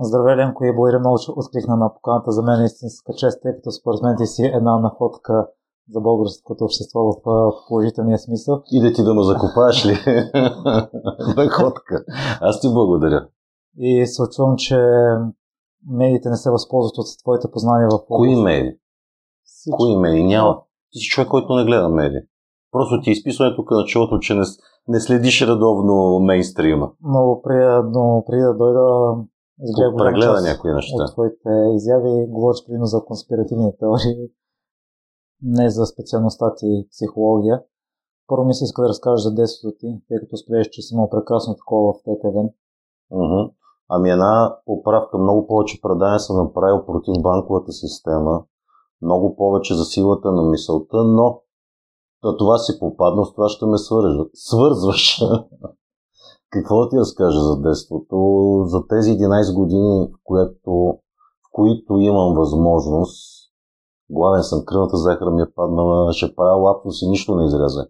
Здравей, Ленко, и благодаря много, че откликна на поканата. За мен е истинска чест, тъй като според мен ти си една находка за българското общество в положителния смисъл. И да ти да ме закопаеш ли? находка. Аз ти благодаря. И се очувам, че медиите не се възползват от твоите познания в Кои медии? Кои медии? Няма. Ти си човек, който не гледа медии. Просто ти изписване тук началото, че не, не следиш редовно мейнстрима. Много приятно, преди да дойда изгледа прегледа някои неща. От твоите изяви говориш примерно за конспиративни теории, не за специалността ти психология. Първо ми се иска да разкажеш за детството ти, тъй като споделяш, че си имал прекрасно такова в ТТВ. Uh-huh. Ами една поправка, много повече предания съм направил против банковата система, много повече за силата на мисълта, но това си попадна, с това ще ме свържа. свързваш. Какво да ти разкажа за детството? За тези 11 години, в, което, в които имам възможност, гладен съм, кръвната захар ми е паднала, ще правя лапсус и нищо не изрезе.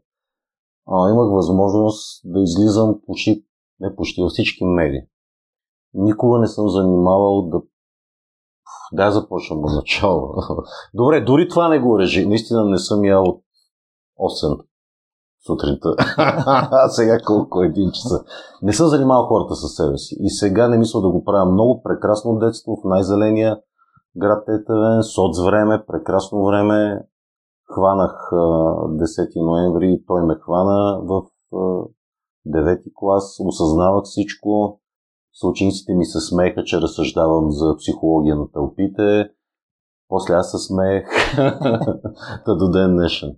А, имах възможност да излизам почти, не почти, във всички медии. Никога не съм занимавал да да започвам от начало. Добре, дори това не го режи. Наистина не съм ял от 8 сутринта. сега колко е един часа. Не съм занимавал хората със себе си. И сега не мисля да го правя много прекрасно детство в най-зеления град Етевен, соц време, прекрасно време. Хванах 10 ноември той ме хвана в 9 клас. Осъзнавах всичко. Съучениците ми се смееха, че разсъждавам за психология на тълпите. После аз се смеех. Та до ден днешен.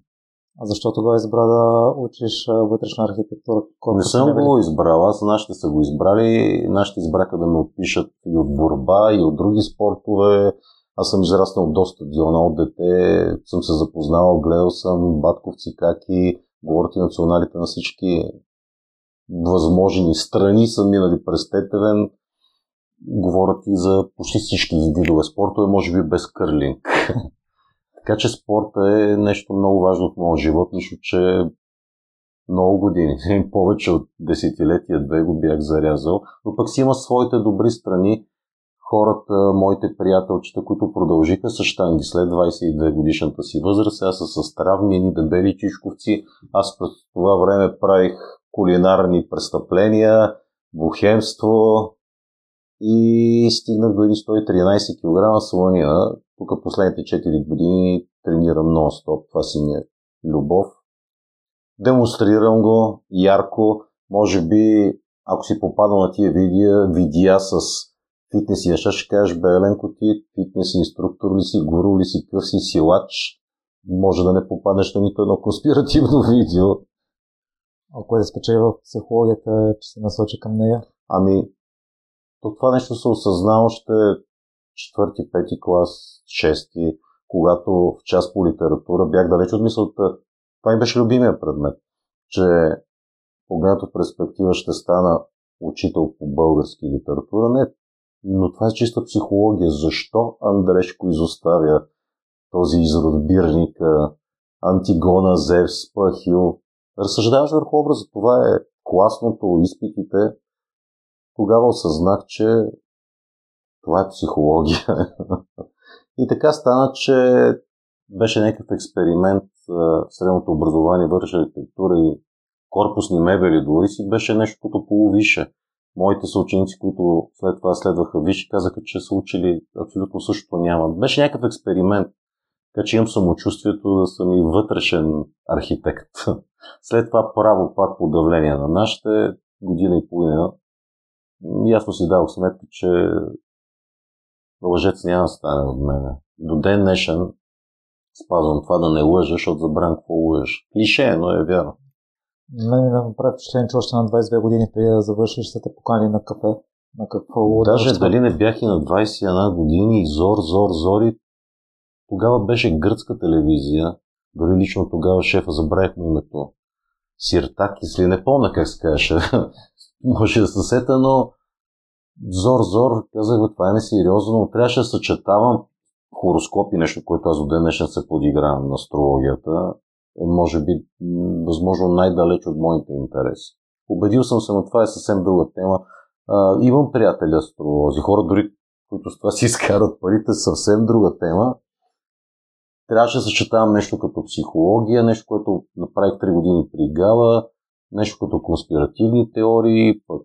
А защо тогава избра да учиш вътрешна архитектура? Не съм го избрал, аз нашите са го избрали. Нашите избраха да ме отпишат и от борба, и от други спортове. Аз съм израснал до стадиона от дете, съм се запознавал, гледал съм батковци, каки, говорят и националите на всички възможни страни са минали през Тетевен. Говорят и за почти всички видове спортове, може би без кърлинг. така че спорта е нещо много важно в моя живот, нищо, че много години, повече от десетилетия, две го бях зарязал, но пък си има своите добри страни. Хората, моите приятелчета, които продължиха с штанги след 22 годишната си възраст, сега са с травми, едни дебели чишковци. Аз през това време правих кулинарни престъпления, бухемство и стигнах до 113 кг слония. Тук последните 4 години тренирам нон-стоп. Това си ми е любов. Демонстрирам го ярко. Може би, ако си попадал на тия видеа, видеа с фитнес и ще кажеш, Беленко ти фитнес инструктор ли си, гуру ли си, къв си, силач. Може да не попаднеш на нито едно конспиративно видео. Ако е да спечели в психологията, че се насочи към нея? Ами, то това нещо се осъзна още четвърти, пети клас, шести, когато в част по литература бях далеч от мисълта. Това ми беше любимия предмет, че погледнато в перспектива ще стана учител по български литература. Не, но това е чиста психология. Защо Андрешко изоставя този изродбирник, Антигона, Зевс, Пахил, разсъждаваш върху образа. Това е класното, изпитите. Тогава осъзнах, че това е психология. И така стана, че беше някакъв експеримент средното образование, вътрешна архитектура и корпусни мебели дори си беше нещо като полувише. Моите съученици, които след това следваха висше, казаха, че са учили абсолютно същото няма. Беше някакъв експеримент. Така че имам самочувствието да съм и вътрешен архитект. След това право пак по давление на нашите година и половина. Ясно си дал сметка, че лъжец няма да стане от мене. До ден днешен спазвам това да не лъжа, защото забравям какво лъжеш. Клише, но е вярно. Мен ми направи впечатление, че още на 22 години преди да завършиш са те покани на кафе. На какво Даже дали не бях и на 21 години зор, зор, зори, тогава беше гръцка телевизия, дори лично тогава шефа забравихме името. Сиртакис ли, не помня как се казваше. Може да се сета, но зор, зор, казах, това е несериозно, но трябваше да съчетавам хороскопи, нещо, което аз до ден днешен се подигравам на астрологията, е може би възможно най-далеч от моите интереси. Убедил съм се, но това е съвсем друга тема. А, имам приятели астролози, хора дори които с това си изкарат парите, съвсем друга тема. Трябваше да съчетавам нещо като психология, нещо, което направих 3 години при Гала, нещо като конспиративни теории, пък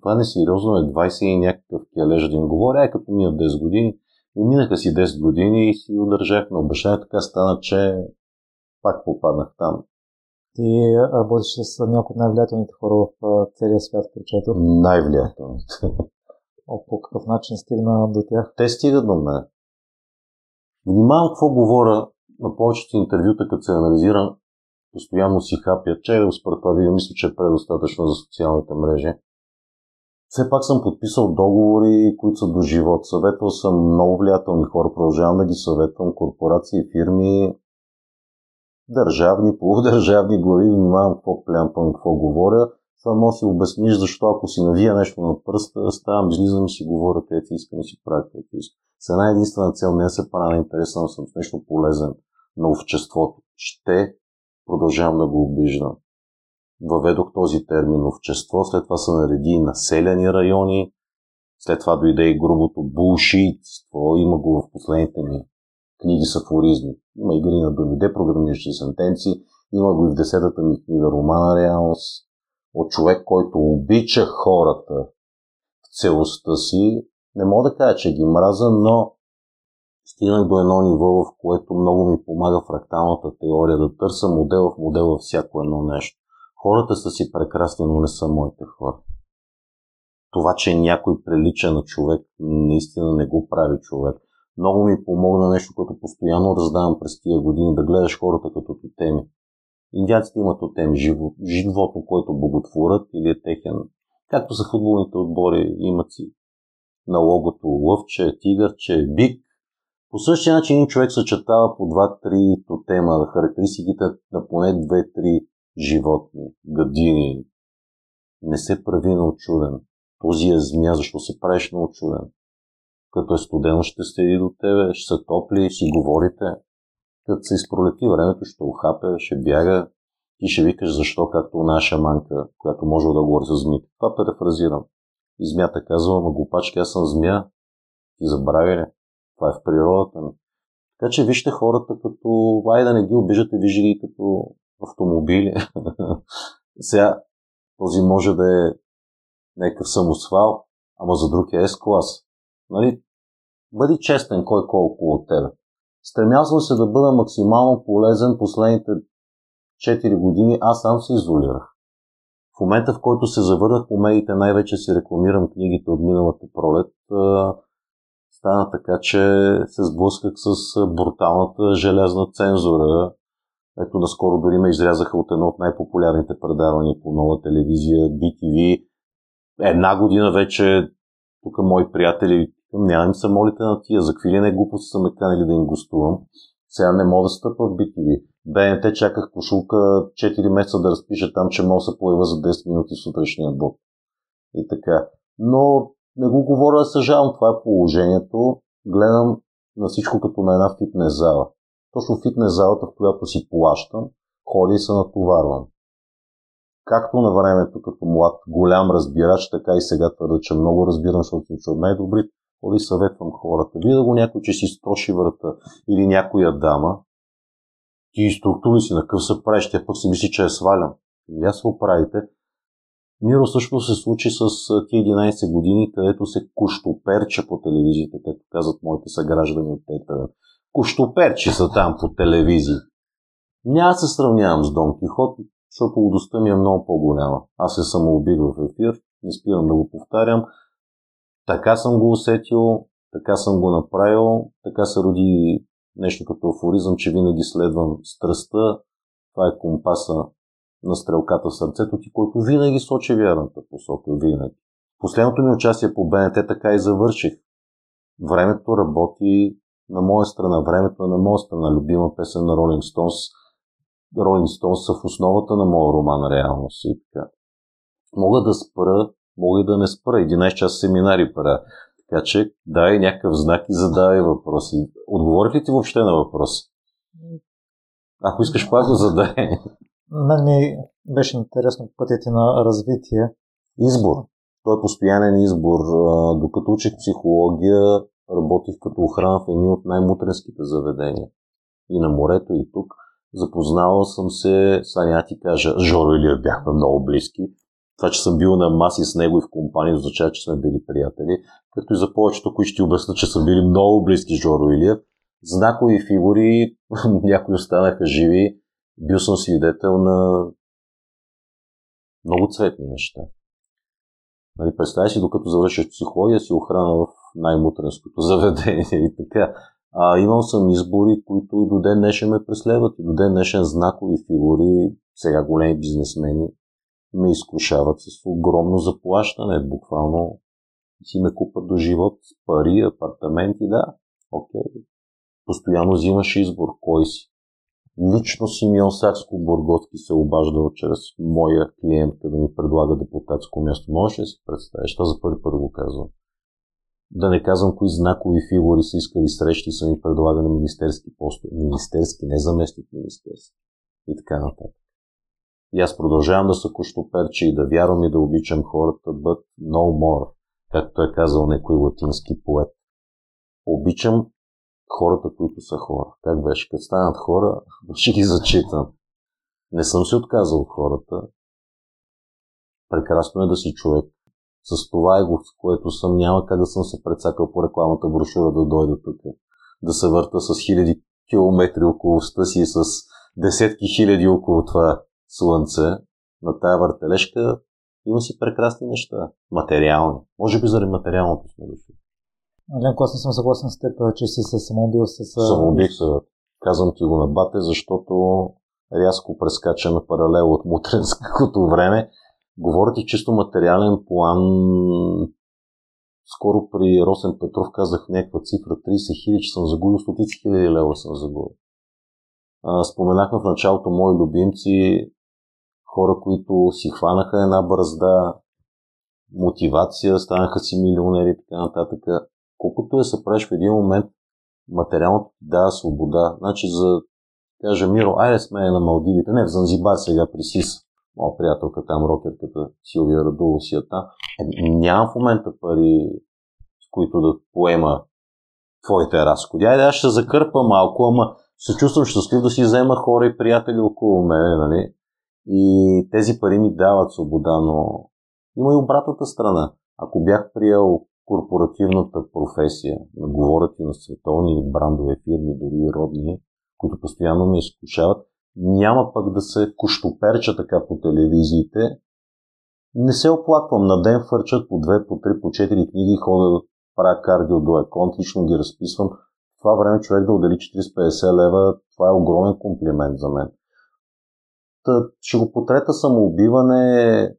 това не сериозно е 20 и някакъв кележ да им говоря, е като минат 10 години. И минаха си 10 години и си удържах на обещание, така стана, че пак попаднах там. Ти работиш с някои от най-влиятелните хора в целия свят, прочето. Най-влиятелните. О, по какъв начин стигна до тях? Те стигат до мен. Внимавам какво говоря на повечето интервюта, като се анализирам, постоянно си хапя, че според това видео мисля, че е предостатъчно за социалните мрежи. Все пак съм подписал договори, които са до живот. Съветвал съм много влиятелни хора, продължавам да ги съветвам, корпорации, фирми, държавни, полудържавни глави, внимавам какво плямпам, какво говоря. Това може си обясниш защо ако си навия нещо на пръста, ставам, излизам и си говоря където искам и си правя където искам. С една единствена цел не се правя интересен, съм с нещо полезен на обществото. Ще продължавам да го обиждам. Въведох този термин общество, след това се нареди и населени райони, след това дойде и грубото булшитство, има го в последните ми книги с афоризми. Има игри на думи, депрограмиращи сентенции, има го и в десетата ми книга Романа Реалност, от човек, който обича хората в целостта си. Не мога да кажа, че ги мраза, но стигнах до едно ниво, в което много ми помага фракталната теория да търся модел в модел във всяко едно нещо. Хората са си прекрасни, но не са моите хора. Това, че някой прилича на човек, наистина не го прави човек. Много ми помогна нещо, което постоянно раздавам през тия години, да гледаш хората като тотеми. Индианците имат тотем, живот, животно, което боготворят или е техен. Както са футболните отбори, имат си на логото лъвче, тигърче, бик. По същия начин един човек съчетава по 2-3 тотема, характеристиките на поне 2-3 животни, градини. Не се прави на очуден. Този е змия, защо се правиш на очуден? Като е студено, ще седи до тебе, ще се топли, си говорите. Като се изпролети времето, ще ухапе, ще бяга и ще викаш защо, както наша манка, която може да говори с змията. Това перефразирам. И змията казва, ама глупачки, аз съм змия. Ти забрави ли? Това е в природата ми. Така че вижте хората като, ай да не ги обиждате, вижте ги като автомобили. Сега този може да е някакъв самосвал, ама за друг е S-клас. Нали? Бъди честен кой колко от тебе. Стремял съм се да бъда максимално полезен последните 4 години. Аз сам се изолирах. В момента, в който се завърнах по медиите, най-вече си рекламирам книгите от миналата пролет, стана така, че се сблъсках с бруталната желязна цензура. Ето, наскоро дори ме изрязаха от едно от най-популярните предавания по нова телевизия, BTV. Една година вече тук мои приятели няма им се молите на тия, за какви ли не глупости са ме канали да им гостувам. Сега не мога да стъпа в BTV. БНТ чаках кошулка 4 месеца да разпиша там, че мога да се поява за 10 минути в сутрешния блок. И така. Но не го говоря, съжалявам, това е положението. Гледам на всичко като на една фитнес зала. Точно фитнес залата, в която си плащам, ходя и се натоварвам както на времето като млад, голям разбирач, така и сега твърда, че много разбирам, защото съм от най-добрите. Ходи съветвам хората. Вие да го някой, че си строши врата или някоя дама, ти инструктури си на къв се правиш, тя пък си мисли, че е свалям. И аз се оправите. Миро също се случи с ти 11 години, където се куштоперча по телевизията, както казват моите съграждани от ТТВ. Куштоперчи са там по телевизии. Няма се сравнявам с Дон Кихот, защото лудостта ми е много по-голяма. Аз се самоубих в ефир, не спирам да го повтарям. Така съм го усетил, така съм го направил, така се роди нещо като афоризъм, че винаги следвам страстта. Това е компаса на стрелката в сърцето ти, който винаги сочи вярната посока. Винаги. Последното ми участие по БНТ така и завърших. Времето работи на моя страна, времето е на моя страна. Любима песен на Ролинг Стоунс Ролинг Стоунс са в основата на моя роман реалност и така. Мога да спра, мога и да не спра. 11 часа семинари пара. Така че дай някакъв знак и задавай въпроси. Отговорих ли ти въобще на въпрос? Ако искаш, пак го задай. Мен ми беше интересно пътя ти на развитие. Избор. той е постоянен избор. Докато учих психология, работих като охрана в едни от най-мутренските заведения. И на морето, и тук. Запознавал съм се, сега ти кажа, Жоро Илия бяхме много близки. Това, че съм бил на маси с него и в компания, означава, че сме били приятели. Като и за повечето, които ще обясна, че са били много близки с Жоро Илия. Знакови фигури, някои останаха живи. Бил съм свидетел на много цветни неща. Нали, представя си, докато завършиш психология, си охрана в най-мутренското заведение и така. А, имал съм избори, които и до ден днешен ме преследват. И до ден днешен знакови фигури, сега големи бизнесмени, ме изкушават с огромно заплащане. Буквално си ме купат до живот, пари, апартаменти, да. Окей. Постоянно взимаш избор, кой си. Лично Симеон Сакско-Бурготски се обаждал чрез моя клиент, да ми предлага депутатско място. Може ли да си представиш? Това за първи път го казвам. Да не казвам кои знакови фигури са искали срещи са ми предлагани министерски постове. Министерски, не заместник министерски. И така нататък. И аз продължавам да са куштоперче и да вярвам и да обичам хората, but no more, както е казал някой латински поет. Обичам хората, които са хора. Как беше? Като станат хора, ще ги зачитам. Не съм се отказал от хората. Прекрасно е да си човек. С това его, с което съм, няма как да съм се прецакал по рекламата брошура да дойда тук. Да се върта с хиляди километри около уста си, с десетки хиляди около това слънце, на тая въртележка, има си прекрасни неща. Материални. Може би заради материалното сме дошли. Ленко, аз не съм съгласен с теб, че си се самоубил с... Самоубих се. Казвам ти го на бате, защото рязко прескачаме паралел от мутренското време. Говоря ти чисто материален план. Скоро при Росен Петров казах някаква цифра 30 хиляди, че съм загубил стотици хиляди лева съм загубил. Споменахме в началото мои любимци, хора, които си хванаха една бразда, мотивация, станаха си милионери и така нататък колкото е се правиш в един момент, материалното ти дава свобода. Значи за, кажа Миро, айде сме на Малдивите, не в Занзибар сега при СИС, моя приятелка там, рокерката Силвия Радулов си е там. Е, нямам в момента пари, с които да поема твоите разходи. Айде, аз ще закърпа малко, ама се чувствам щастлив да си взема хора и приятели около мен, нали? И тези пари ми дават свобода, но има и обратната страна. Ако бях приел корпоративната професия, да говорят и на световни брандове фирми, дори и родни, които постоянно ме изкушават, няма пък да се куштоперча така по телевизиите. Не се оплаквам. На ден фърчат по две, по три, по четири книги, ходя да правя кардио до еконт, лично ги разписвам. В това време човек да отдели 40-50 лева, това е огромен комплимент за мен. Та, ще го потрета самоубиване.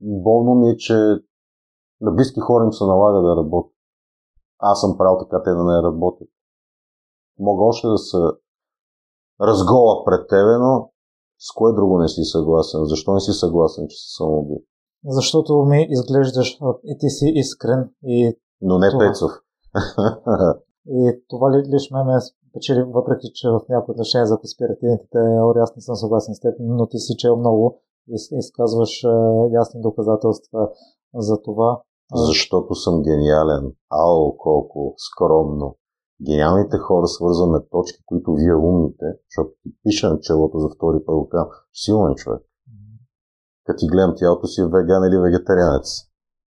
Болно ми е, че на близки хора им се налага да работят. Аз съм правил така те да не работят. Мога още да се разгола пред тебе, но с кое друго не си съгласен? Защо не си съгласен, че се самоуби? Защото ми изглеждаш и ти си искрен и... Но не това. Пецов. и това ли лично ме печели, въпреки че в някои отношения за конспиративните теории аз не съм съгласен с теб, но ти си чел много и изказваш ясни доказателства за това. Защото съм гениален. Ао, колко скромно. Гениалните хора свързваме точки, които вие умните, защото ти пиша на челото за втори път, казвам, силен човек. Като ти гледам тялото си веган или вегетарианец.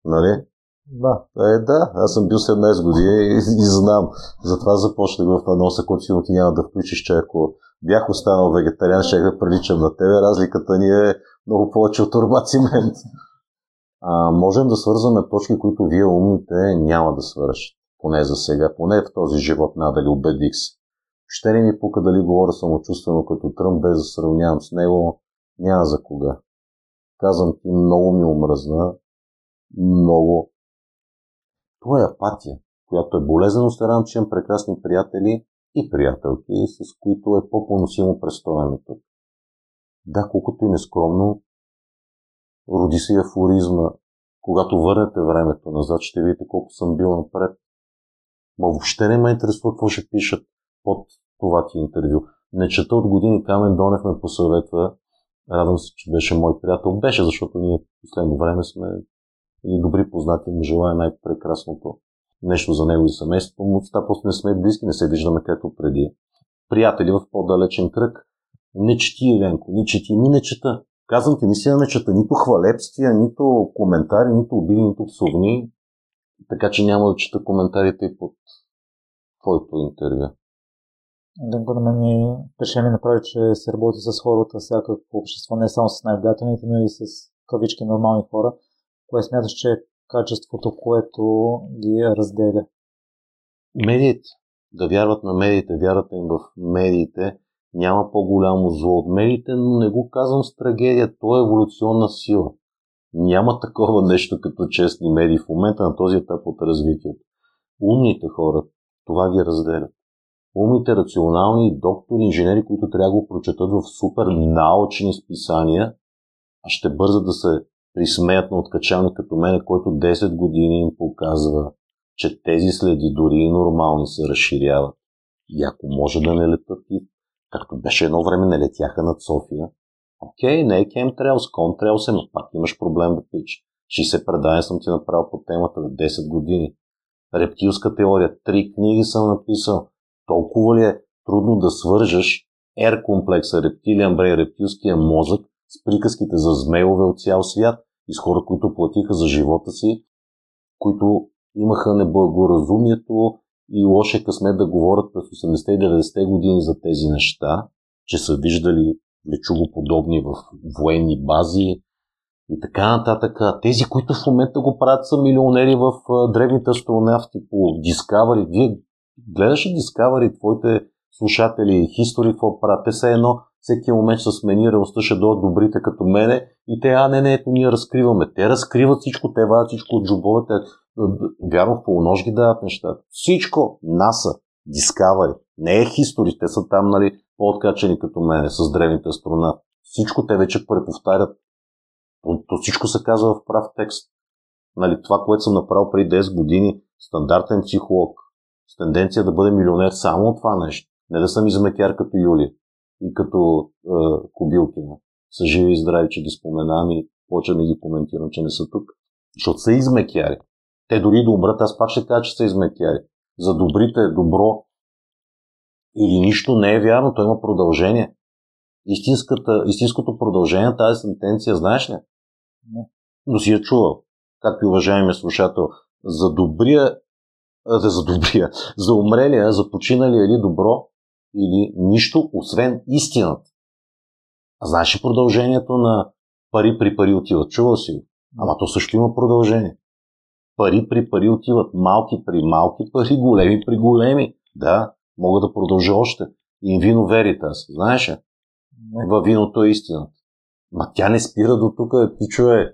Нали? Да. Е, да, аз съм бил 17 години и, и знам. Затова започнах в анонса, който сигурно ти няма да включиш, че ако бях останал вегетариан, ще да приличам на тебе. Разликата ни е много повече от урбацимент а, можем да свързваме точки, които вие умните няма да свършат. Поне за сега, поне в този живот надали убедих се. Ще не ми пука дали говоря самочувствено като Тръмп, без да сравнявам с него, няма за кога. Казвам ти, много ми омръзна, много. Това е апатия, която е болезнено. Старам, че имам прекрасни приятели и приятелки, с които е по-поносимо престоя тук. Да, колкото и нескромно, роди се афоризма. Когато върнете времето назад, ще видите колко съм бил напред. Ма въобще не ме интересува какво ще пишат под това ти интервю. Не чета от години Камен Донев ме посъветва. Радвам се, че беше мой приятел. Беше, защото ние в последно време сме или добри познати му желая най-прекрасното нещо за него и семейството му. Това просто не сме близки, не се виждаме както преди. Приятели в по-далечен кръг. Не чети, Еленко, не чети, ми не чета. Казвам ти, наистина не чета нито хвалепствия, нито коментари, нито обиди, нито псовни. Така че няма да чета коментарите и под твоето интервю. Денко на мен ми направи, че се работи с хората всякакво общество, не само с най-влиятелните, но и с кавички нормални хора, кое смяташ, че е качеството, което ги разделя? Медиите. Да вярват на медиите, вярват им в медиите. Няма по-голямо зло от медиите, но не го казвам с трагедия. То е еволюционна сила. Няма такова нещо като честни медии в момента на този етап от развитието. Умните хора, това ги разделят. Умните, рационални доктори, инженери, които трябва да го прочетат в супер научни списания, а ще бързат да се присмеят на откачалник като мен, който 10 години им показва, че тези следи дори и нормални се разширяват. И ако може да не летат както беше едно време, не летяха над София. Окей, не е кемтрейлс, контрейлс е, но пак имаш проблем, бе, пич. 60 предания съм ти направил по темата, бе, 10 години. Рептилска теория, три книги съм написал. Толкова ли е трудно да свържеш R комплекса, рептилиан брей, рептилския мозък с приказките за змейлове от цял свят и с хора, които платиха за живота си, които имаха неблагоразумието и лошия късмет да говорят през 80 и 90 години за тези неща, че са виждали лечугоподобни в военни бази и така нататък. Тези, които в момента го правят, са милионери в древните астронавти по Discovery. Вие гледаш ли Discovery, твоите слушатели, History, какво правят? Те са едно, всеки момент ще смени реалността, ще дойдат добрите като мене и те, а не, не, ето ние разкриваме. Те разкриват всичко, те вадят всичко от джобовете. Вярно, в полунож ги дават нещата. Всичко, НАСА, Discovery, не е History, те са там, нали, по-откачени като мене, с древните астронавти. Всичко те вече преповтарят. То, всичко се казва в прав текст. Нали, това, което съм направил преди 10 години, стандартен психолог, с тенденция да бъде милионер само от това нещо. Не да съм изметяр като Юли и като е, Кобилкина. Са живи и здрави, че ги споменам и почва да ги коментирам, че не са тук. Защото са измекяри. Те дори да умрат, аз пак ще кажа, че са измекяри. За добрите добро или нищо не е вярно, то има продължение. Истинската, истинското продължение на тази сентенция, знаеш ли? Не. Но си я чувал. Както и уважаемия слушател, за добрия, за, за добрия, за умрелия, за починалия или добро, или нищо, освен истината. А знаеш ли продължението на пари при пари отиват? Чувал си Ама то също има продължение. Пари при пари отиват. Малки при малки пари, големи при големи. Да, мога да продължа още. И вино веритас. Знаеш ли? Във виното е истината. Ма тя не спира до тук, ти чуе.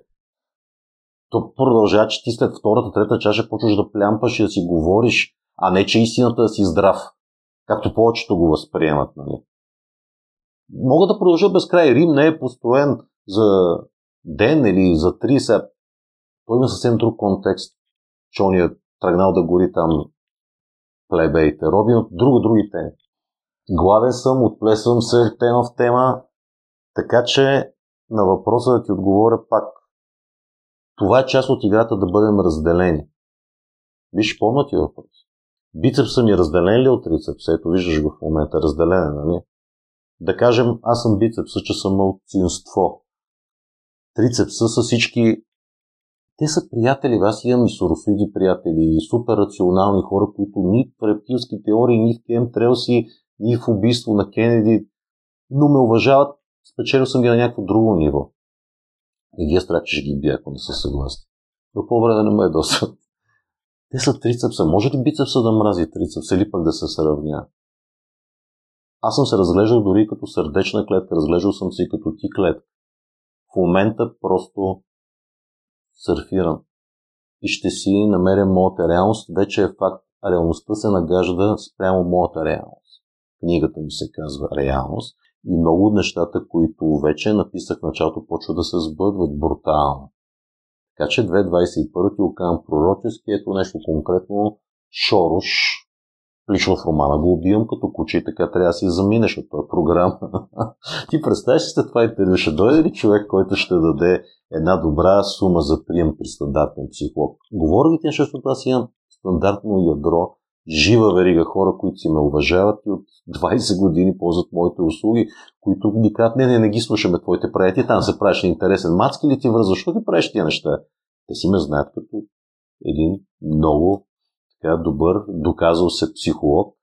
То продължава, че ти след втората, трета чаша почваш да плямпаш и да си говориш, а не, че истината да си здрав. Както повечето го възприемат. Нали? Мога да продължа без край. Рим не е построен за ден или за 30. Той има съвсем друг контекст. Че он е тръгнал да гори там плебеите. Робин от друго други теми. Гладен съм, отплесвам се тема в тема, така че на въпроса да ти отговоря пак. Това е част от играта да бъдем разделени. Виж, помня ти въпрос. Бицепса ми разделен ли от трицепса? Ето виждаш го в момента, разделен е, нали? Да кажем, аз съм бицепса, че съм малцинство. Трицепса са всички те са приятели, аз имам и сорофиди приятели, и супер рационални хора, които ни в рептилски теории, ни в Трелси, ни в убийство на Кенеди, но ме уважават, спечелил съм ги на някакво друго ниво. И ги е страх, че ще ги бия, ако не са съгласни. Но по-добре да не ме доста. Те са трицепса. Може ли бицепса да мрази трицепса или пък да се сравня? Аз съм се разглеждал дори като сърдечна клетка, разглеждал съм се и като ти клетка. В момента просто сърфирам и ще си намеря моята реалност. Вече е факт. Реалността се нагажда спрямо моята реалност. Книгата ми се казва Реалност и много от нещата, които вече написах в началото, почва да се сбъдват брутално. Така че 2021 ти окавам пророчески, ето нещо конкретно, Шорош, Лично в романа го убивам като куче и така трябва да си заминеш от този програма. Ти представяш ли се това интервю? Ще дойде ли човек, който ще даде една добра сума за прием при стандартен психолог? Говоря ти, защото аз имам стандартно ядро, жива верига хора, които си ме уважават и от 20 години ползват моите услуги, които ни казват, не, не, не ги слушаме твоите проекти, там се правиш интересен мацки ли ти връзва, защо ти правиш тия неща? Те си ме знаят като един много така, добър, доказал се психолог,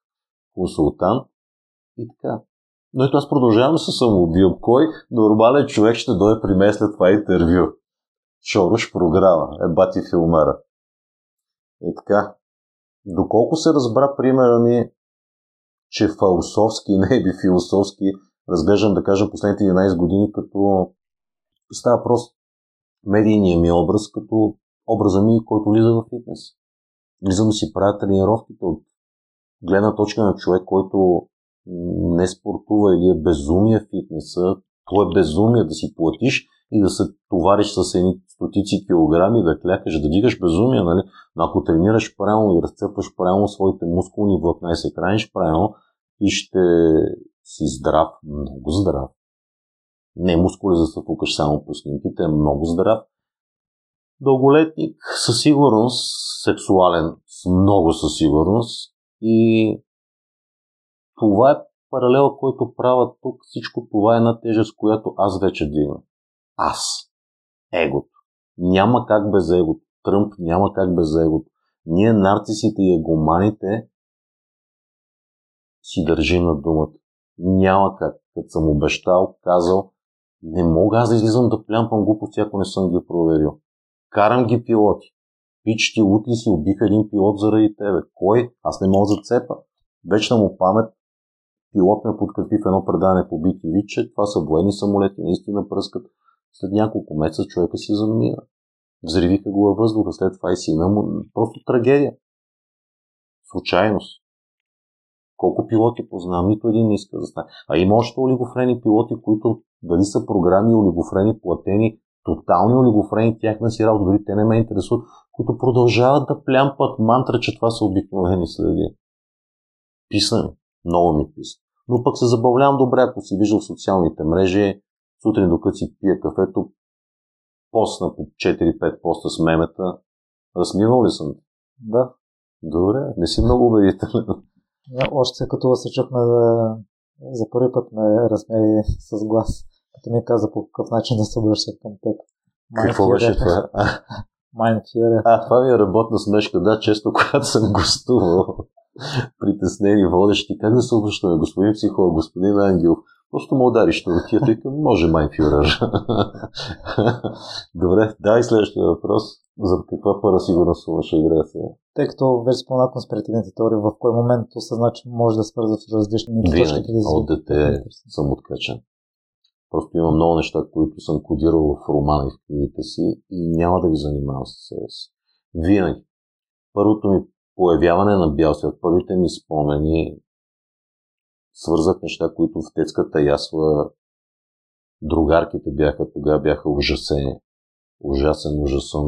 консултант и така. Но ето аз продължавам да се самоубивам. Кой нормален човек ще дойде при мен след това интервю? Шоруш програма, е бати филмера. И така. Доколко се разбра примера ми, че философски, не е би философски, разглеждам, да кажем, последните 11 години, като става просто медийния ми образ, като образа ми, който влиза в фитнес влизам да си правя тренировките от гледна точка на човек, който не спортува или е безумие фитнеса, то е безумие да си платиш и да се товариш с едни стотици килограми, да клякаш, да дигаш безумие, нали? Но ако тренираш правилно и разцепваш правилно своите мускулни влакна и се храниш правилно, и ще си здрав, много здрав. Не мускули за да се фукаш само по снимките, е много здрав дълголетник със сигурност, сексуален с много със сигурност и това е паралел, който правя тук. Всичко това е една тежест, която аз вече дигна. Аз. Егото. Няма как без егото. Тръмп няма как без егото. Ние, нарцисите и егоманите, си държим на думата. Няма как. Като съм обещал, казал, не мога аз да излизам да плямпам глупости, ако не съм ги проверил. Карам ги пилоти. Пич ти утли си убиха един пилот заради тебе. Кой? Аз не мога да цепа. Вечна му памет. Пилот ме подкрепи в едно предане по BTV, че това са военни самолети, наистина пръскат. След няколко месеца човека си замина. Взривиха го във въздуха, след това и сина му. Просто трагедия. Случайност. Колко пилоти познавам, нито един не иска да знае. А има още олигофрени пилоти, които дали са програми олигофрени платени, тотални олигофрени, тяхна си работа, дори те не ме интересуват, които продължават да плямпат мантра, че това са обикновени следи. Писани. Много ми писат. Но пък се забавлявам добре, ако си виждал социалните мрежи, сутрин докато си пия кафето, постна по 4-5 поста с мемета. Размивал ли съм? Да. Добре, не си много убедителен. Още като се чухме за първи път ме размери с глас. Като ми каза по какъв начин да се обръща към теб. Какво беше това? Mind Fury. А, това ми е работна смешка. Да, често когато съм гостувал притеснени водещи, как да се обръщаме, господин психолог, господин Ангел, Просто му удариш на рутията и към може майнфюрер. Добре, дай следващия въпрос. За каква пара сигурно сума ще играе сега? Тъй като вече спомена конспиративните теории, в кой момент осъзна, че може да свързва с различни точки. От дете съм откачен. Просто има много неща, които съм кодирал в романа и в книгите си и няма да ви занимавам с себе си. Винаги. Първото ми появяване на бял свят, първите ми спомени свързах неща, които в детската ясла другарките бяха, тогава бяха ужасени. Ужасен, ужасен.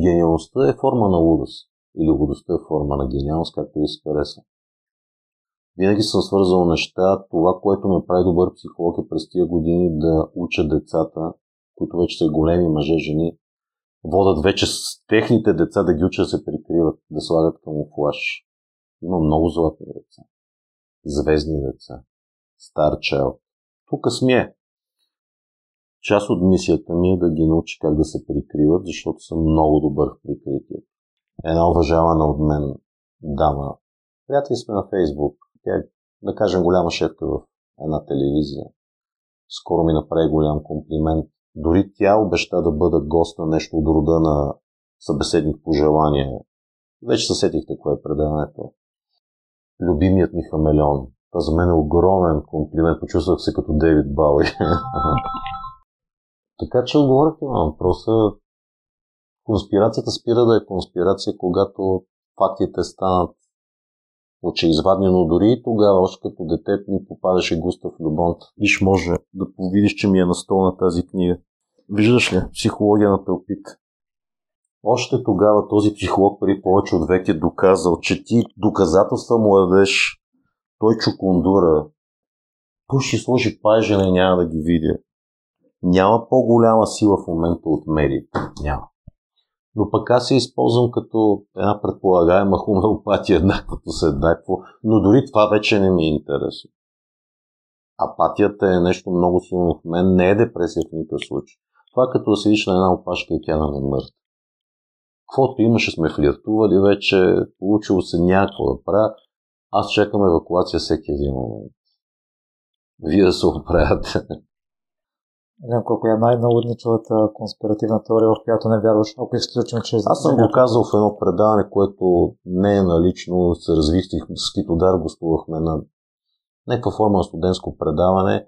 Гениалността е форма на лудост. Или лудостта е форма на гениалност, както ви се хареса. Винаги съм свързал неща. Това, което ме прави добър психолог е през тия години да уча децата, които вече са големи мъже, жени, водат вече с техните деца да ги учат да се прикриват, да слагат камуфлаж. Има много златни деца. Звездни деца. Стар чел. Тук сме. Част от мисията ми е да ги научи как да се прикриват, защото съм много добър в прикритието. Една уважавана от мен дама. Приятели сме на Фейсбук. Тя е, да кажем, голяма шефка в една телевизия. Скоро ми направи голям комплимент. Дори тя обеща да бъда гост на нещо от рода на събеседник по желание. Вече съсетихте кое е предаването. Любимият ми хамелеон. Това за мен е огромен комплимент. Почувствах се като Дейвид Бауи. така че отговорихте на въпроса. Конспирацията спира да е конспирация, когато фактите станат очеизвадни, но дори и тогава, още като дете ми попадаше Густав Любон. Виж, може да видиш, че ми е на стол на тази книга. Виждаш ли? Психология на тълпите. Още тогава този психолог при повече от век е доказал, че ти доказателства му дадеш, той чукундура, той ще сложи пажена няма да ги видя. Няма по-голяма сила в момента от медиите. Няма. Но пък аз се използвам като една предполагаема хомеопатия, еднаквото се еднакво, но дори това вече не ми е интересно. Апатията е нещо много силно в мен, не е депресия в никакъв случай. Това като да седиш на една опашка и тя да не мъртва. Каквото имаше сме флиртували вече, получило се някакво да правя. Аз чакам евакуация всеки един момент. Вие да се оправяте. Ленко, коя е най-налудничавата конспиративна теория, в която не вярваш, ако изключим, че... Аз съм го казал в едно предаване, което не е налично, се развихтих с Китодар, гостувахме на някаква форма на студентско предаване.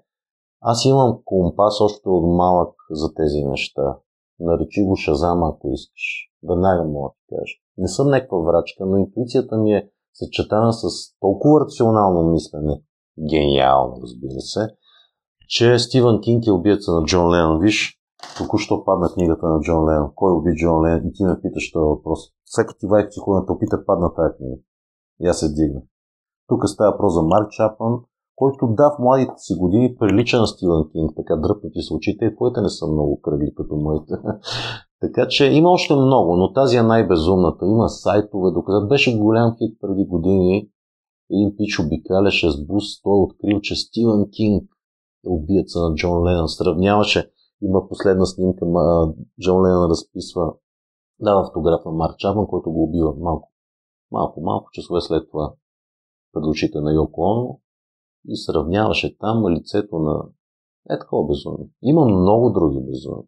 Аз имам компас още от малък за тези неща. Наречи го Шазама, ако искаш. Веднага мога да ти кажа. Не съм някаква врачка, но интуицията ми е съчетана с толкова рационално мислене, гениално, разбира се, че Стивън Кинг е убиеца на Джон Ленон. Виж, току-що падна книгата на Джон Ленон. Кой уби Джон Ленон? И ти ме питаш този въпрос. Всеки ти вайк психологията опита падна тази книга. И аз се дигна. Тук става въпрос за Марк Чапман, който да, в младите си години прилича на Стивън Кинг, така дръпнати с очите твоите не са много кръгли като моите. така че има още много, но тази е най-безумната. Има сайтове, докато беше голям хит преди години, един пич обикаляше с бус, той е открил, че Стивън Кинг убиеца на Джон Ленън. Сравняваше, има последна снимка, Джон Ленън разписва, дава автограф на Марк Чапман, който го убива малко, малко, малко часове след това пред очите на Йоко Оно и сравняваше там лицето на е такова безумие. Има много други безумия.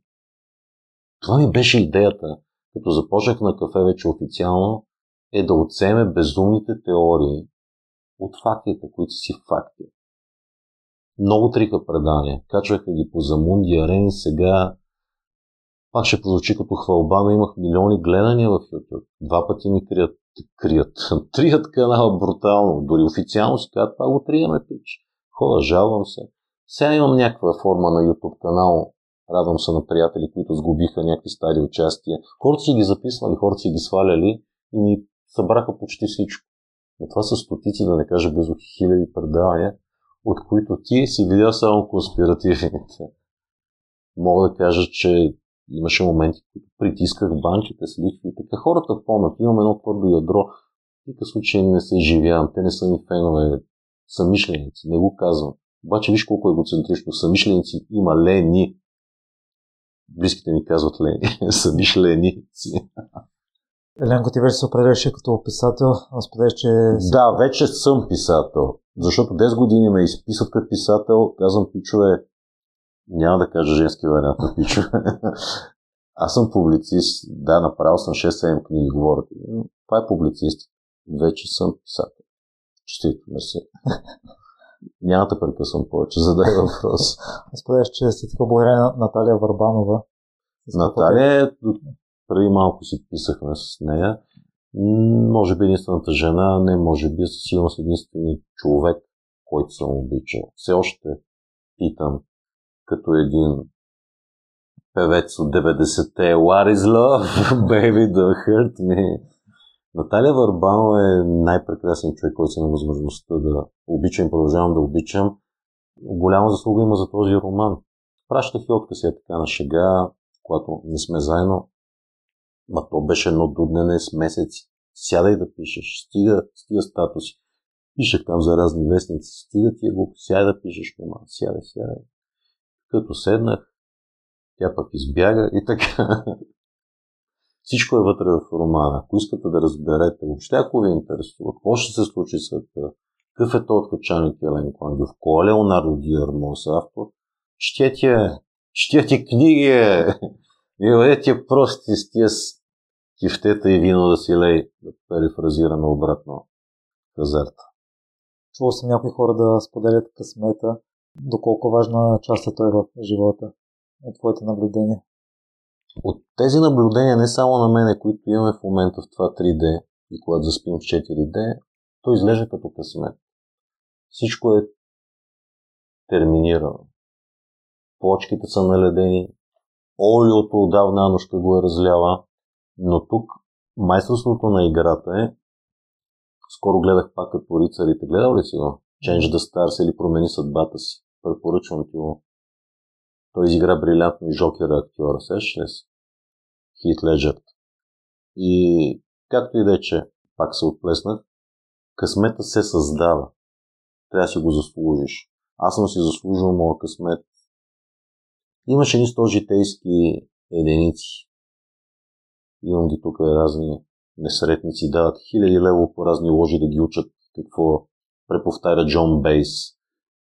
Това ми беше идеята, като започнах на кафе вече официално, е да оцеме безумните теории от фактите, които си факти. Много триха предания. Качваха ги по Замунди арени. Сега пак ще прозвучи като хвалба, но имах милиони гледания в YouTube. Два пъти ми крият крият. Трият канала брутално. Дори официално си казват, това го триеме, пич. Хора, жалвам се. Сега имам някаква форма на YouTube канал. Радвам се на приятели, които сгубиха някакви стари участия. Хората си ги записвали, хората си ги сваляли и ми събраха почти всичко. Но това са стотици, да не кажа близо хиляди предавания, от които ти си видял само конспиративните. Мога да кажа, че Имаше моменти, които притисках банките с лихви така. Хората помнят, имам едно твърдо ядро. В никакъв случай не се изживявам, те не са ми фенове, самишленици, не го казвам. Обаче виж колко егоцентрично. Самишленици има лени. Близките ми казват лени. Самишленици. Еленко, ти вече се определяше като писател, а споделяш, че... Да, вече съм писател. Защото 10 години ме изписват като писател. Казвам, пичове, няма да кажа женски вариант на пичо. Аз съм публицист, да, направил съм 6-7 книги, говорят. Но това е публицист. Вече съм писател. Честито, мерси. Няма да прекъсвам повече, задай въпрос. Споделяш, че си така благодаря на Наталия Варбанова. Наталия, преди малко си писахме с нея. Може би единствената жена, не може би, със сигурност единствения човек, който съм обичал. Все още питам като един певец от 90-те What is love? Baby, don't hurt me. Наталия Варбанова е най-прекрасен човек, който има възможността да обичам, продължавам да обичам. Голяма заслуга има за този роман. Пращах и откъси е така на шега, когато не сме заедно. Ма то беше едно дуднене с месеци. Сядай да пишеш, стига, стига статуси. Пишех там за разни вестници, стига ти е го, сядай да пишеш роман, сядай, сядай. Като седнах, тя пък избяга и така. Всичко е вътре в романа. Ако искате да разберете, въобще ако ви интересува, какво ще се случи света, какъв е то откачаник Елен Клангев, кой е Леонардо Диармос автор, четете, четете книги, и бъдете прости с тия кифтета и вино да си лей, да перифразираме обратно казарта. Чувал съм някои хора да споделят късмета, доколко важна част е той в живота от твоите наблюдения? От тези наблюдения, не само на мене, които имаме в момента в това 3D и когато заспим в 4D, то изглежда като късмет. Всичко е терминирано. Плочките са наледени, олиото отдавна нощта го е разлява. Но тук майсторството на играта е скоро гледах пак като рицарите. Гледал ли си го? Change the Stars или промени съдбата си. Препоръчвам ти го. Той изигра брилянтно и жокера актьора. Сеш ли си? Хит Леджерт. И както и да е, че пак се отплеснах, късмета се създава. Трябва да си го заслужиш. Аз съм си заслужил моя късмет. Имаше ни сто житейски единици. Имам ги тук разни несретници, дават хиляди лево по разни ложи да ги учат какво преповтаря Джон Бейс.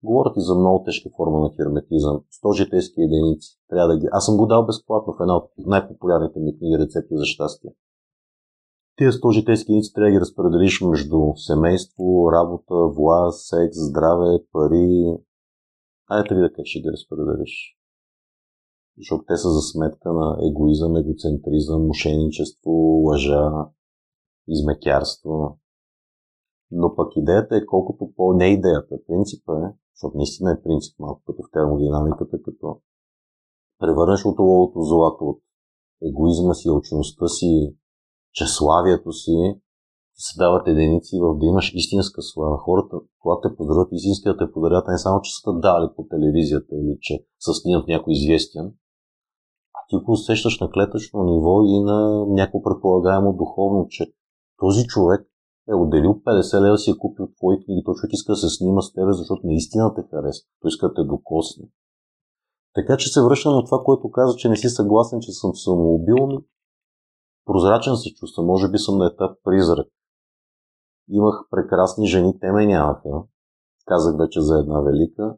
Говорят и за много тежка форма на херметизъм. Сто житейски единици. Трябва да ги... Аз съм го дал безплатно в една от най-популярните ми книги Рецепти за щастие. Тия 100 житейски единици трябва да ги разпределиш между семейство, работа, власт, секс, здраве, пари. Айде да как ще ги разпределиш. Защото те са за сметка на егоизъм, егоцентризъм, мошенничество, лъжа, измекярство. Но пък идеята е колкото по... Не идеята, принципа е, защото наистина е принцип малко като в термодинамиката, като превърнеш от оловото злато от егоизма си, очността си, чеславието си, се дават единици в да имаш истинска слава. Хората, когато те подарят, истински да те подарят, не само, че са дали по телевизията или че са снимат някой известен, ти го усещаш на клетъчно ниво и на някакво предполагаемо духовно, че този човек е отделил 50 лева си е купил твои книги, той човек иска да се снима с тебе, защото наистина те харесва. Той иска да те докосне. Така че се връщам на това, което каза, че не си съгласен, че съм самоубил, но прозрачен се чувства. Може би съм на етап призрак. Имах прекрасни жени, те ме нямаха. Казах вече за една велика.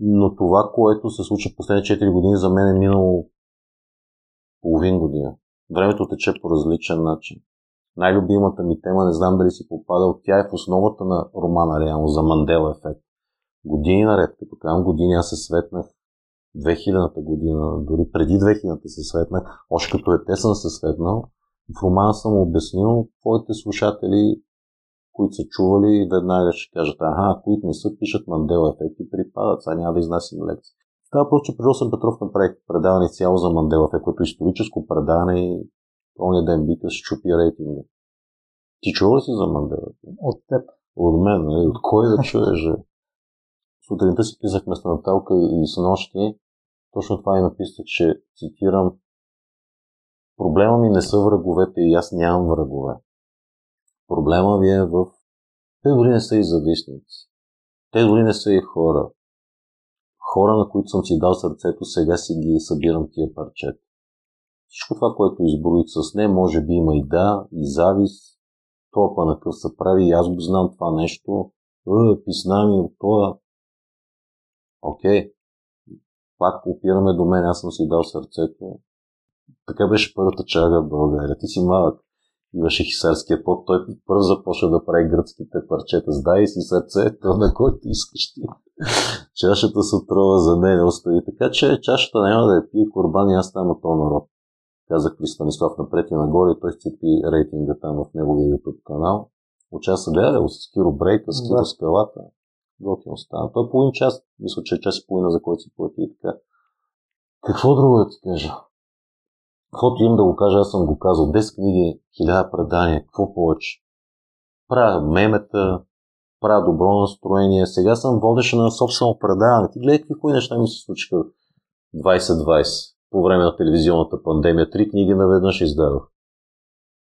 Но това, което се случи последните 4 години, за мен е минало половин година. Времето тече по различен начин. Най-любимата ми тема, не знам дали си попадал, тя е в основата на романа реално за Мандела ефект. Години наред, като казвам години, аз се светнах 2000-та година, дори преди 2000-та се светнах, още като е съм се светнал. В романа съм обяснил твоите слушатели, които са чували, веднага ще кажат, аха, които не са, пишат Мандела ефект и припадат, сега няма да изнасим лекции. Това просто, че при Росен Петров направих предаване цяло за Мандела което е историческо предаване и оня ден бика щупи рейтинга. Ти чува ли си за Мандела? От теб. От мен, нали? От кой да чуеш? Сутринта си писахме с Наталка и с нощи. Точно това и написах, че цитирам Проблема ми не са враговете и аз нямам врагове. Проблема ви е в... Те дори не са и зависници. Те дори не са и хора. Хора, на които съм си дал сърцето, сега си ги събирам тия парчета. Всичко това, което изброих с не, може би има и да, и завист. Това панакъв се прави и аз го знам това нещо. Е, писна ми от това. Окей. Пак опираме до мен, аз съм си дал сърцето. Така беше първата чага в България. Ти си малък. Имаше хисарския пот, той първо започна да прави гръцките парчета. Сдай си сърцето, на който искаш ти. Чашата се отрова за мен остави. Така че чашата няма да е пие корбан и аз там от този народ. Казах при Станислав напред и нагоре, той сцепи рейтинга там в неговия YouTube канал. Участва гледал с Киро Брейка, с Киро Скалата. Готино стана. Той е половин час, мисля, че е час и половина, за който си плати и така. Какво друго да ти кажа? Каквото им да го кажа, аз съм го казал. 10 книги, 1000 предания, какво повече? Правя мемета, правя добро настроение. Сега съм водещ на собствено предаване. Ти гледай какви неща ми се случиха 2020 по време на телевизионната пандемия. Три книги наведнъж издадох.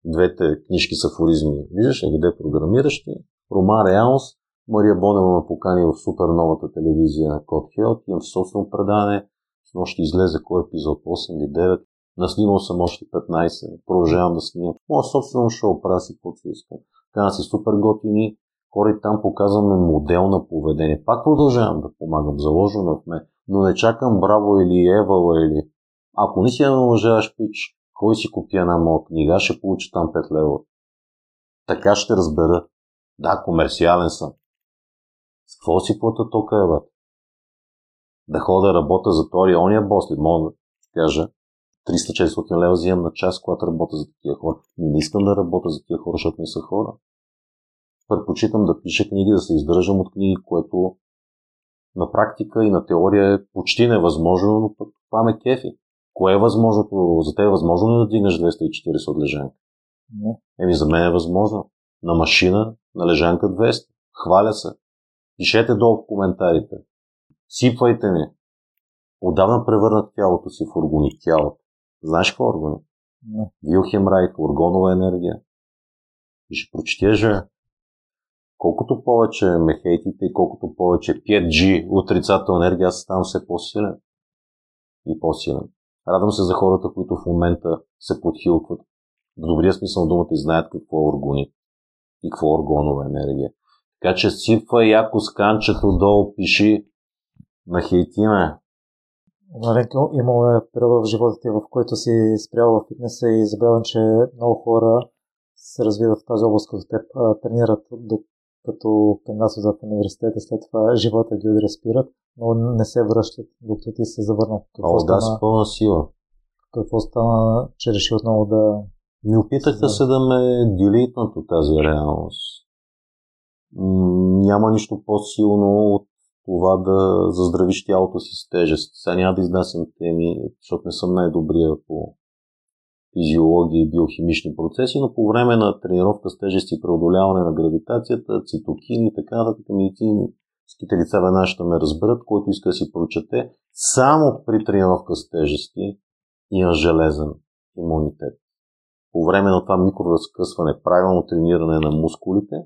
Двете книжки са форизми. Виждаш ли къде програмиращи? Роман Реалност. Мария Бонева ме покани в супер новата телевизия на Код Хелт. Имам собствено предаване. С нощ излезе кой епизод 8 или 9. Наснимал съм още 15. Продължавам да снимам. Моя собствено шоу правя си каквото си искам. Така си супер готини. Хора и там показваме модел на поведение. Пак продължавам да помагам. Заложено в мен. Но не чакам Браво или Евала или... Ако не си я уважаваш пич, кой си купи една моя книга, ще получи там 5 лева. Така ще разбера. Да, комерциален съм. С какво си плата тока е, бе? Да хода работя за или ония бос ли? Мога да кажа. 300-400 лева взимам на час, когато работя за такива хора. Не искам да работя за такива хора, защото не са хора. Предпочитам да пиша книги, да се издържам от книги, което на практика и на теория е почти невъзможно, но пък това ме кефи. Кое е възможното? За те е възможно ли да дигнеш 240 от лежанка? Не. Еми за мен е възможно. На машина, на лежанка 200. Хваля се. Пишете долу в коментарите. Сипвайте ми. Отдавна превърнах тялото си в органи. Тялото. Знаеш какво е органи? Не. Вилхемрайк, органова енергия. И ще прочетеш, колкото повече ме хейтите и колкото повече 5G отрицателна енергия, аз ставам все по-силен и по-силен. Радвам се за хората, които в момента се подхилкват в добрия смисъл на думата и знаят какво е органит и какво е органова енергия. Така че сипва яко сканчето долу, пиши на хейтиме. Нали, имало е период в живота ти, в който си спрял в фитнеса и забелявам, че много хора се развиват в тази област като теб, тренират като кандидатстват в университета, след това живота ги удари спират, но не се връщат, докато ти се завърнал. Какво О, стана, да, с пълна сила. Какво стана, че реши отново да... Ми опитахте се да ме делитнат от тази реалност. Няма нищо по-силно от това да заздравиш тялото си с тежест. Сега няма да изнасям теми, защото не съм най-добрия по физиология и биохимични процеси, но по време на тренировка с тежести и преодоляване на гравитацията, цитокини и така нататък медицинските лица веднага ще ме разберат, който иска да си прочете, само при тренировка с тежести има железен имунитет. По време на това микроразкъсване, правилно трениране на мускулите,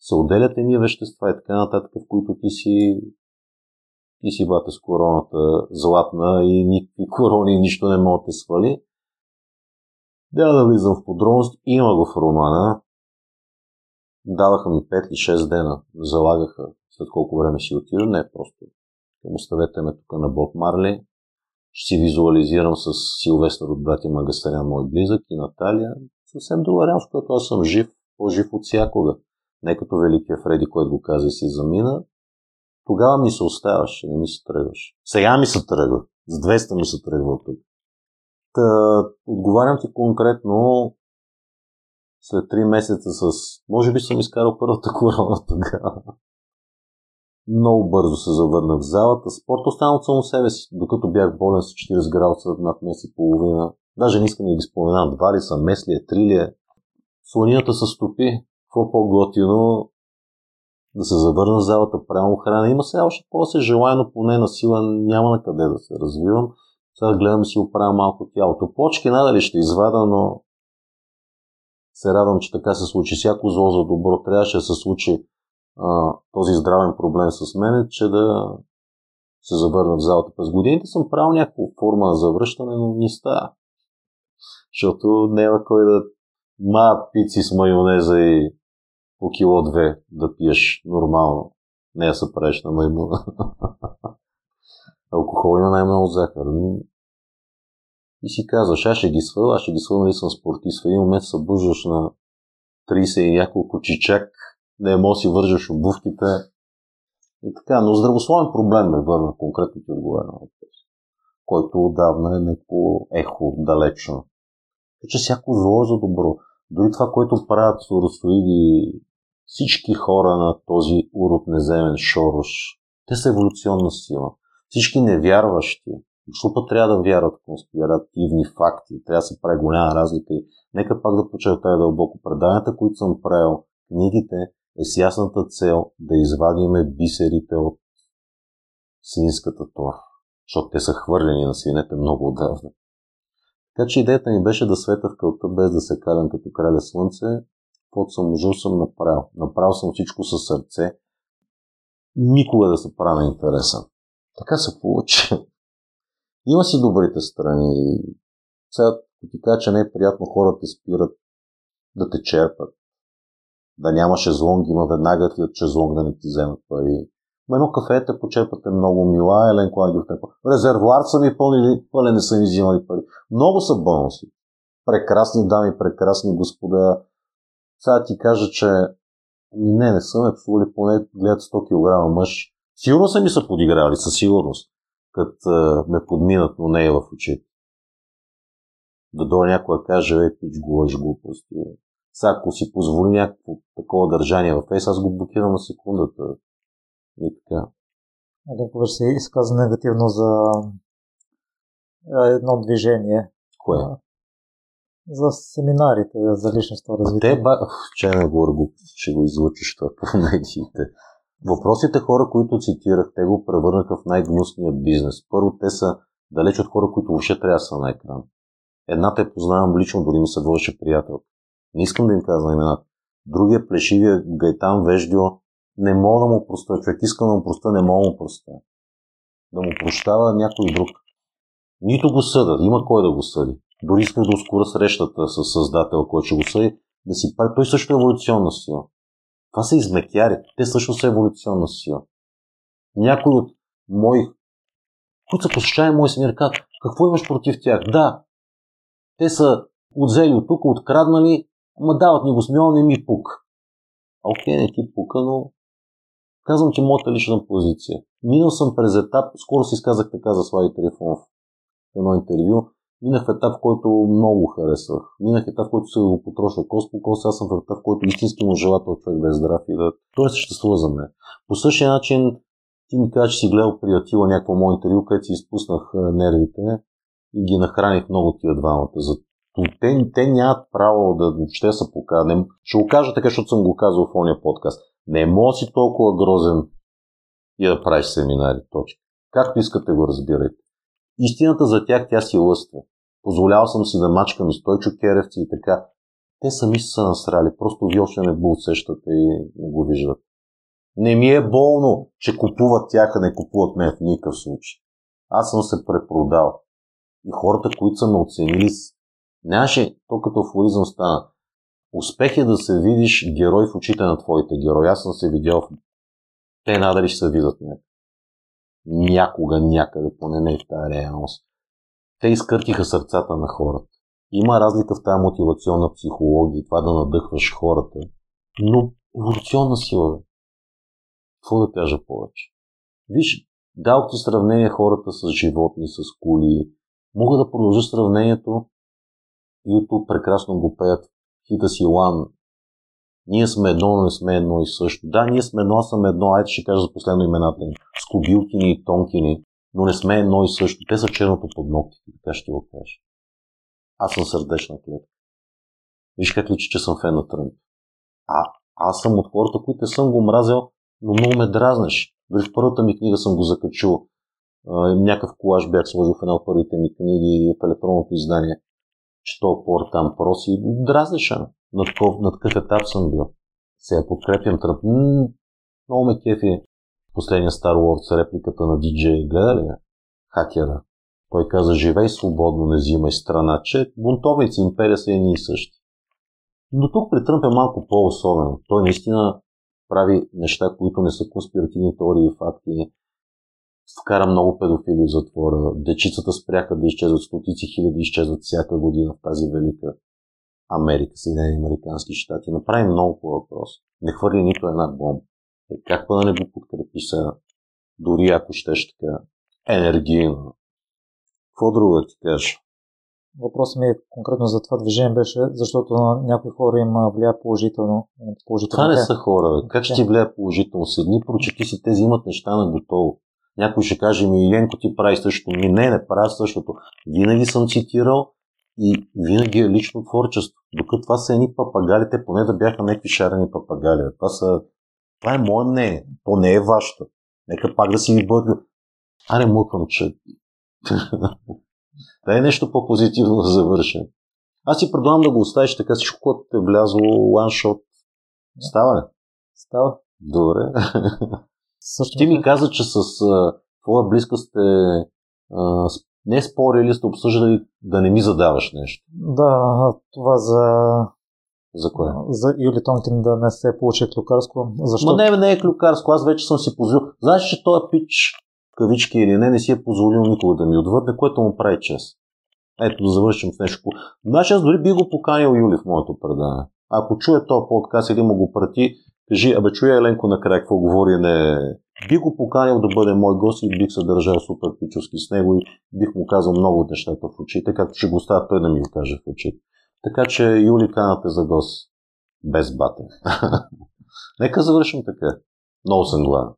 се отделят едни вещества и така нататък, в които ти си ти си бата с короната златна и никакви корони, нищо не може да свали. Няма да влизам в подробност. Има го в романа. Даваха ми 5 или 6 дена. Залагаха след колко време си отида. Не, просто оставете ме тук на Боб Марли. Ще си визуализирам с Силвестър от братя Магастарян, мой близък и Наталия. Съвсем друга реалност, която аз съм жив, по-жив от всякога. Не като великия Фреди, който го каза и си замина. Тогава ми се оставаше, не ми се тръгваше. Сега ми се тръгва. С 200 ми се тръгва от тук. Та, отговарям ти конкретно след 3 месеца с... Може би съм изкарал първата корона тогава. Много бързо се завърнах в залата. Спорт остана от само себе си, докато бях болен с 40 градуса над месец и половина. Даже не искам да ги споменам. Два ли са, мес ли е, три ли е. Слонината се стопи. Какво по-готино да се завърна в залата, правилно храна. Има сега още по-се желайно, поне на сила няма на къде да се развивам. Сега гледам си оправя малко тялото. Почки надали ще извада, но се радвам, че така се случи. Всяко зло за добро трябваше да се случи а, този здравен проблем с мен, че да се завърна в залата. През годините съм правил някаква форма на завръщане, но не става. Защото няма кой да ма пици с майонеза и по кило две да пиеш нормално. Не да се правиш на маймуна. Алкохол има най-много захар. И си казваш, аз ще ги сваля, аз ще ги сваля, нали съм спортист. В един момент събуждаш на 30 и няколко чичак, не може си вържаш обувките. И така, но здравословен проблем ме върна, конкретно ти отговаря на въпрос, който отдавна е някакво ехо далечно. Че всяко зло е за добро. Дори това, което правят соросоиди всички хора на този урод неземен Шорош, те са еволюционна сила. Всички невярващи, защо път трябва да вярват в конспиративни факти? Трябва да се прави голяма разлика. И нека пак да подчертая дълбоко. Преданията, които съм правил, книгите, е с ясната цел да извадиме бисерите от свинската тор. Защото те са хвърлени на свинете много отдавна. Така че идеята ми беше да света в кълта, без да се калям като краля слънце. Каквото съм можел, съм направил. Направил съм всичко със сърце. Никога да се правя интересен. Така се получи. Има си добрите страни. Сега, ти кажа, че не е приятно хората спират да те черпат. Да няма шезлонг, има веднага ти от шезлонг да не ти вземат пари. В едно кафе те почерпате много мила, елен ги отепа. Резервуар са ми пълни, пълен не са ми взимали пари. Много са бонуси. Прекрасни дами, прекрасни господа. Сега ти кажа, че ми не, не ме псували, поне гледат 100 кг мъж. Сигурно са ми са подиграли, със сигурност като ме подминат, но не е в очите. Да дойде някой да каже, е, пич го лъж глупости. Сега, ако си позволи някакво такова държание в фейс, аз го блокирам на секундата. И така. Повече се изказа негативно за едно движение. Кое? За семинарите за личностно развитие. Те, ба... че не го, ще го излучиш това по медиите. Въпросите хора, които цитирах, те го превърнаха в най-гнусния бизнес. Първо, те са далеч от хора, които въобще трябва да са на екран. Една те познавам лично, дори ми се водеше приятел. Не искам да им казвам имената. Другия плешивия Гайтан Веждио не мога да му простя. Човек искам да му простя, не мога да му простя. Да му прощава някой друг. Нито го съда, има кой да го съди. Дори исках да ускоря срещата с създател, който ще го съди, да си прави. Той също е еволюционна сила. Това са измекяри. Те също са еволюционна сила. Някой от мои, които са посещали мои семинари, казват, какво имаш против тях? Да, те са отзели от тук, откраднали, ама дават ни го смело, не ми пук. Окей, не ти пука, но казвам, че моята лична позиция. Минал съм през етап, скоро си изказах така за Слави Трифонов в едно интервю, Минах в етап, който много харесвах. Минах етап, който се го потрошва кос по кос. Аз съм в етап, в който истински му желая този човек да е здрав и да... Той съществува за мен. По същия начин ти ми каза, че си гледал при Атила някакво мое интервю, където си изпуснах нервите и ги нахраних много тия двамата. За те, те нямат право да въобще се покажа. Ще го кажа така, защото съм го казал в ония подкаст. Не може си толкова грозен и да правиш семинари. Точка. Както искате го разбирайте. Истината за тях тя си лъства. Позволял съм си да мачкам и Стойчо Керевци и така. Те сами са насрали, просто вие още не го усещате и не го виждате. Не ми е болно, че купуват тях, а не купуват мен в никакъв случай. Аз съм се препродал. И хората, които са ме оценили, нямаше, то като афоризъм стана. Успех е да се видиш герой в очите на твоите герои. Аз съм се видял. Те надали ще се видят някак някога, някъде, поне не в тази реалност. Те изкъртиха сърцата на хората. Има разлика в тази мотивационна психология, това да надъхваш хората. Но еволюционна сила. Какво да кажа повече? Виж, дал ти сравнение хората с животни, с кули. Мога да продължа сравнението. YouTube прекрасно го пеят. Хита си Лан ние сме едно, но не сме едно и също. Да, ние сме едно, аз съм едно, айде ще кажа за последно имената им. Скобилкини и Тонкини, но не сме едно и също. Те са черното под ногтите, така ще го кажа. Аз съм сърдечна клетка. Виж как личи, че съм фен на Тръмп. А, аз съм от хората, които съм го мразил, но много ме дразнеш. Дори в първата ми книга съм го закачил. някакъв колаж бях сложил в една от първите ми книги в електронното издание. Че то пор там проси. Дразнеше на такъв, на такъв етап съм бил. Сега подкрепям Тръмп. много ме кефи последния Star Wars репликата на DJ. Гледа ли? Хакера. Той каза, живей свободно, не взимай страна, че бунтовници империя са едни и същи. Но тук при Тръмп е малко по-особено. Той наистина прави неща, които не са конспиративни теории и факти. Вкара много педофили в затвора. Дечицата спряха да изчезват, стотици хиляди изчезват всяка година в тази велика Америка, Съединени Американски щати. Направи много по въпрос. Не хвърли нито една бомба. Е, как да не го подкрепиш сега? Дори ако щеш така енергийно. Какво друго да ти кажа? Въпросът ми е конкретно за това движение беше, защото на някои хора им влия положително. положително. Това не са хора. Бе. Как ще ти влияе положително? Седни, прочети си, тези имат неща на готово. Някой ще каже ми, Еленко, ти прави същото. Ми, не, не правя същото. Винаги съм цитирал и винаги е лично творчество. Докато това са едни папагали, те поне да бяха някакви шарени папагали. Това, са... това е мое мнение. То не е вашето. Нека пак да си ви бъде. Аре, мукам, че... да е нещо по-позитивно да завършим. Аз си предлагам да го оставиш така всичко, което е влязло ланшот. Става ли? Става. Добре. Също Ти ми каза, че с твоя близка сте а, не спорили, сте обсъждали да не ми задаваш нещо. Да, това за... За кое? За Юли Тонкин да не се получи клюкарско. Защо? Ма не, не е клюкарско, аз вече съм си позволил. Знаеш, че този пич, кавички или не, не си е позволил никога да ми отвърне, което му прави чест. Ето да завършим с нещо. Значи аз дори би го поканил Юли в моето предаване. Ако чуе този подкаст или му го прати, кажи, абе чуя Еленко накрая какво говори, не би го поканил да бъде мой гост и бих се държал супер пичовски с него и бих му казал много от нещата в очите, както ще го оставя той да ми го каже в очите. Така че Юли канате за гост без бате. Нека завършим така. Много съм гладен.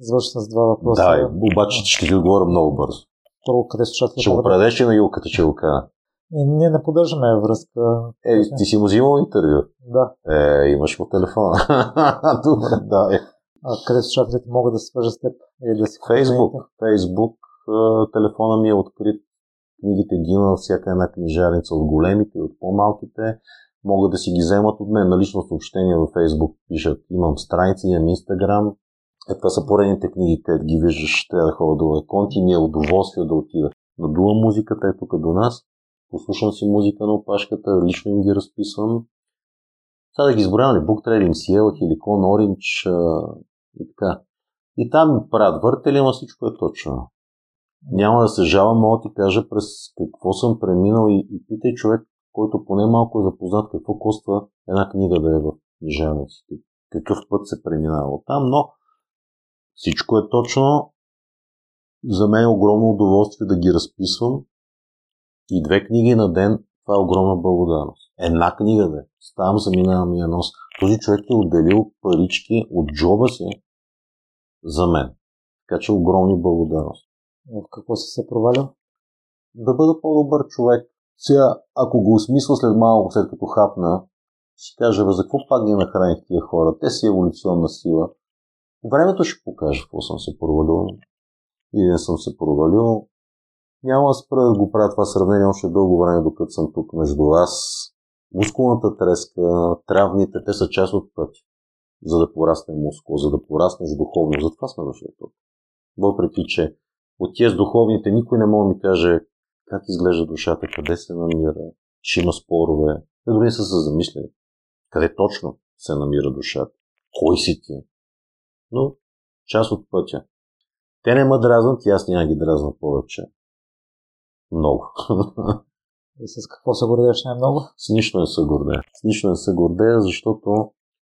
Завършим с два въпроса. Да, обаче ще ви отговоря много бързо. първо къде слушателите. Ще го предадеш ли на Юлката, че го кажа? И ние не поддържаме връзка. Е, ти си му взимал интервю. Да. Е, имаш му телефона. Добре, да. Е. А къде слушателите могат да се свържат с теб? Или да си Фейсбук. Фейсбук. Телефона ми е открит. Книгите ги има всяка една книжарница от големите и от по-малките. Могат да си ги вземат от мен на лично съобщение във Фейсбук. Пишат, имам страници, имам Инстаграм. Е, това са поредните книги, където ги виждаш, трябва да ходя до Конти ми е удоволствие да отида. Надувам музиката е тук до нас послушам си музика на опашката, лично им ги разписвам. Сега да ги изброявам ли, Book Trading, Ciel, Helicon, Orange и така. И там правят въртели, ама всичко е точно. Няма да се жалвам, мога ти кажа през какво съм преминал и, и питай човек, който поне малко е запознат какво коства една книга да е в книжарниците. Какъв път се преминава там, но всичко е точно. За мен е огромно удоволствие да ги разписвам и две книги на ден, това е огромна благодарност. Една книга да. Ставам, заминавам ми нос. Този човек е отделил парички от джоба си за мен. Така че огромни благодарност. В какво си се провалил? Да бъда по-добър човек. Сега, ако го осмисля след малко, след като хапна, ще кажа, за какво пак ги нахраних тия хора? Те си еволюционна сила. Времето ще покаже какво съм се провалил или не съм се провалил. Няма да спра да го правя това сравнение още дълго време, докато съм тук между вас. Мускулната треска, травмите, те са част от пътя, за да порасне мускул, за да пораснеш духовно. Затова сме дошли тук. Въпреки, че от с духовните никой не може да ми каже как изглежда душата, къде се намира, ще има спорове. Те дори са се замислили. Къде точно се намира душата? Кой си ти? Но част от пътя. Те не ме дразнат и аз няма ги дразна повече. Много. И с какво се гордееш най-много? С нищо не се гордея. С нищо не се гордея, защото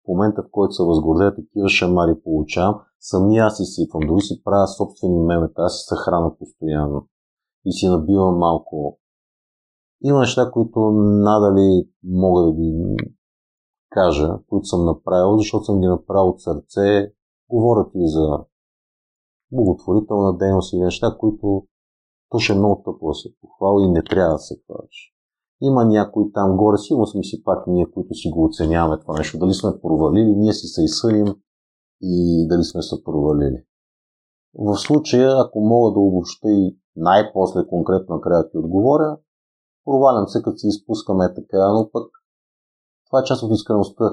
в момента, в който се възгордея, такива шамари получавам, сами аз си сипвам. Дори си правя собствени мемета, аз си съхрана постоянно. И си набивам малко. Има неща, които надали мога да ги кажа, които съм направил, защото съм ги направил от сърце. Говорят и за благотворителна дейност и неща, които то ще е много тъпо да се похвала и не трябва да се хвалиш. Има някой там горе, сигурно сме си пак ние, които си го оценяваме това нещо. Дали сме провалили, ние си се изсъдим и дали сме се провалили. В случая, ако мога да обобща и най-после конкретно накрая ти отговоря, провалям се, като си изпускаме така, но пък това е част от искреността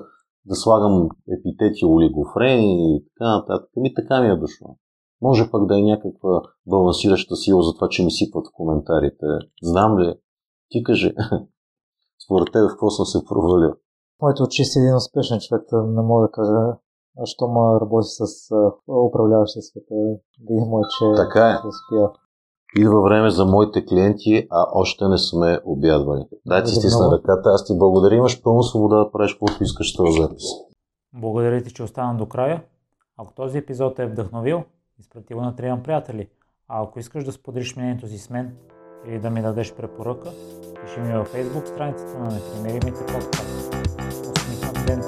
да слагам епитети олигофрени и така нататък. Ми така ми е дошло. Може пък да е някаква балансираща сила за това, че ми сипват в коментарите. Знам ли? Ти кажи. Според теб в какво съм се провалил? Моето очи си един успешен човек, не мога да кажа, що ма работи с управляващи света. Видимо е, че така е. успя. Идва време за моите клиенти, а още не сме обядвани. Дай ти стисна ръката, аз ти благодаря, имаш пълна свобода да правиш каквото искаш това запис. Благодаря ти, че остана до края. Ако този епизод е вдъхновил, изпрати го на трима приятели. А ако искаш да споделиш мнението си с мен или да ми дадеш препоръка, пиши ми във Facebook страницата на Непримиримите подкаст. Усмихнат ден